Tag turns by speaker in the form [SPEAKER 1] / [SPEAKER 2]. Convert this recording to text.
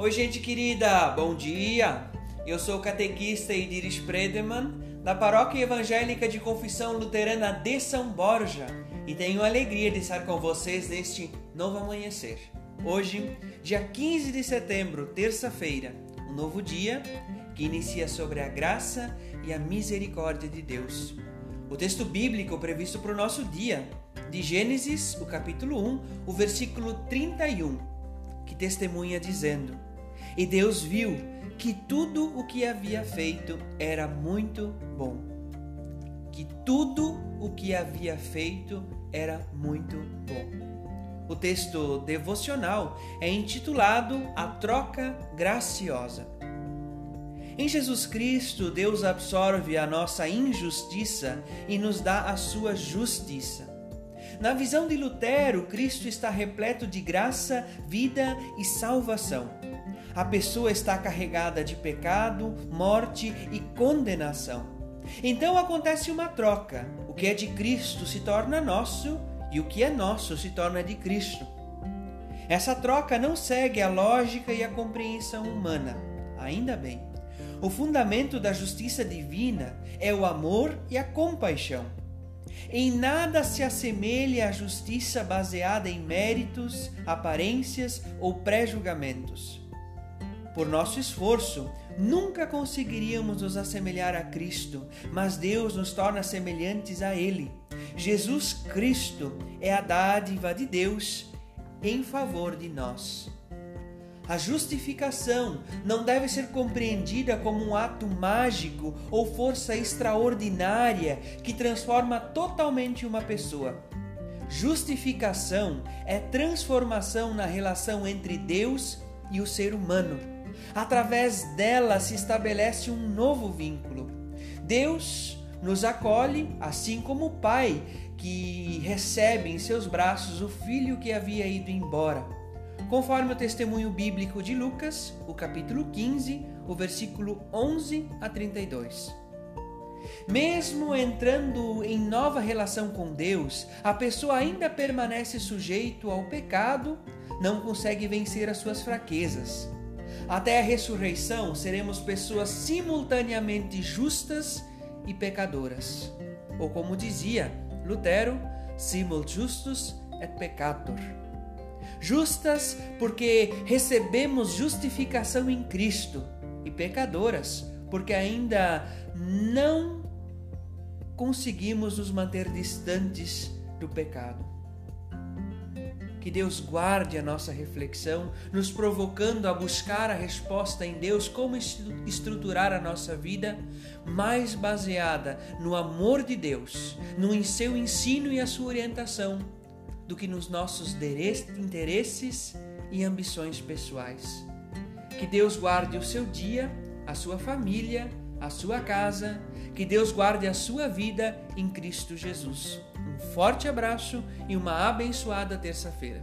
[SPEAKER 1] Oi, gente querida, bom dia! Eu sou o catequista Idiris Predeman, da Paróquia Evangélica de Confissão Luterana de São Borja, e tenho a alegria de estar com vocês neste novo amanhecer. Hoje, dia 15 de setembro, terça-feira, um novo dia que inicia sobre a graça e a misericórdia de Deus. O texto bíblico previsto para o nosso dia, de Gênesis, o capítulo 1, o versículo 31, que testemunha dizendo: E Deus viu que tudo o que havia feito era muito bom. Que tudo o que havia feito era muito bom. O texto devocional é intitulado A Troca Graciosa. Em Jesus Cristo, Deus absorve a nossa injustiça e nos dá a sua justiça. Na visão de Lutero, Cristo está repleto de graça, vida e salvação. A pessoa está carregada de pecado, morte e condenação. Então acontece uma troca. O que é de Cristo se torna nosso e o que é nosso se torna de Cristo. Essa troca não segue a lógica e a compreensão humana, ainda bem. O fundamento da justiça divina é o amor e a compaixão. Em nada se assemelha à justiça baseada em méritos, aparências ou pré-julgamentos. Por nosso esforço, nunca conseguiríamos nos assemelhar a Cristo, mas Deus nos torna semelhantes a Ele. Jesus Cristo é a dádiva de Deus em favor de nós. A justificação não deve ser compreendida como um ato mágico ou força extraordinária que transforma totalmente uma pessoa. Justificação é transformação na relação entre Deus e o ser humano. Através dela se estabelece um novo vínculo. Deus nos acolhe, assim como o Pai que recebe em seus braços o filho que havia ido embora conforme o testemunho bíblico de Lucas, o capítulo 15, o versículo 11 a 32. Mesmo entrando em nova relação com Deus, a pessoa ainda permanece sujeito ao pecado, não consegue vencer as suas fraquezas. Até a ressurreição, seremos pessoas simultaneamente justas e pecadoras. Ou como dizia Lutero, simul justus et peccator justas porque recebemos justificação em Cristo, e pecadoras porque ainda não conseguimos nos manter distantes do pecado. Que Deus guarde a nossa reflexão, nos provocando a buscar a resposta em Deus, como estruturar a nossa vida mais baseada no amor de Deus, no seu ensino e a sua orientação do que nos nossos interesses e ambições pessoais. Que Deus guarde o seu dia, a sua família, a sua casa, que Deus guarde a sua vida em Cristo Jesus. Forte abraço e uma abençoada terça-feira.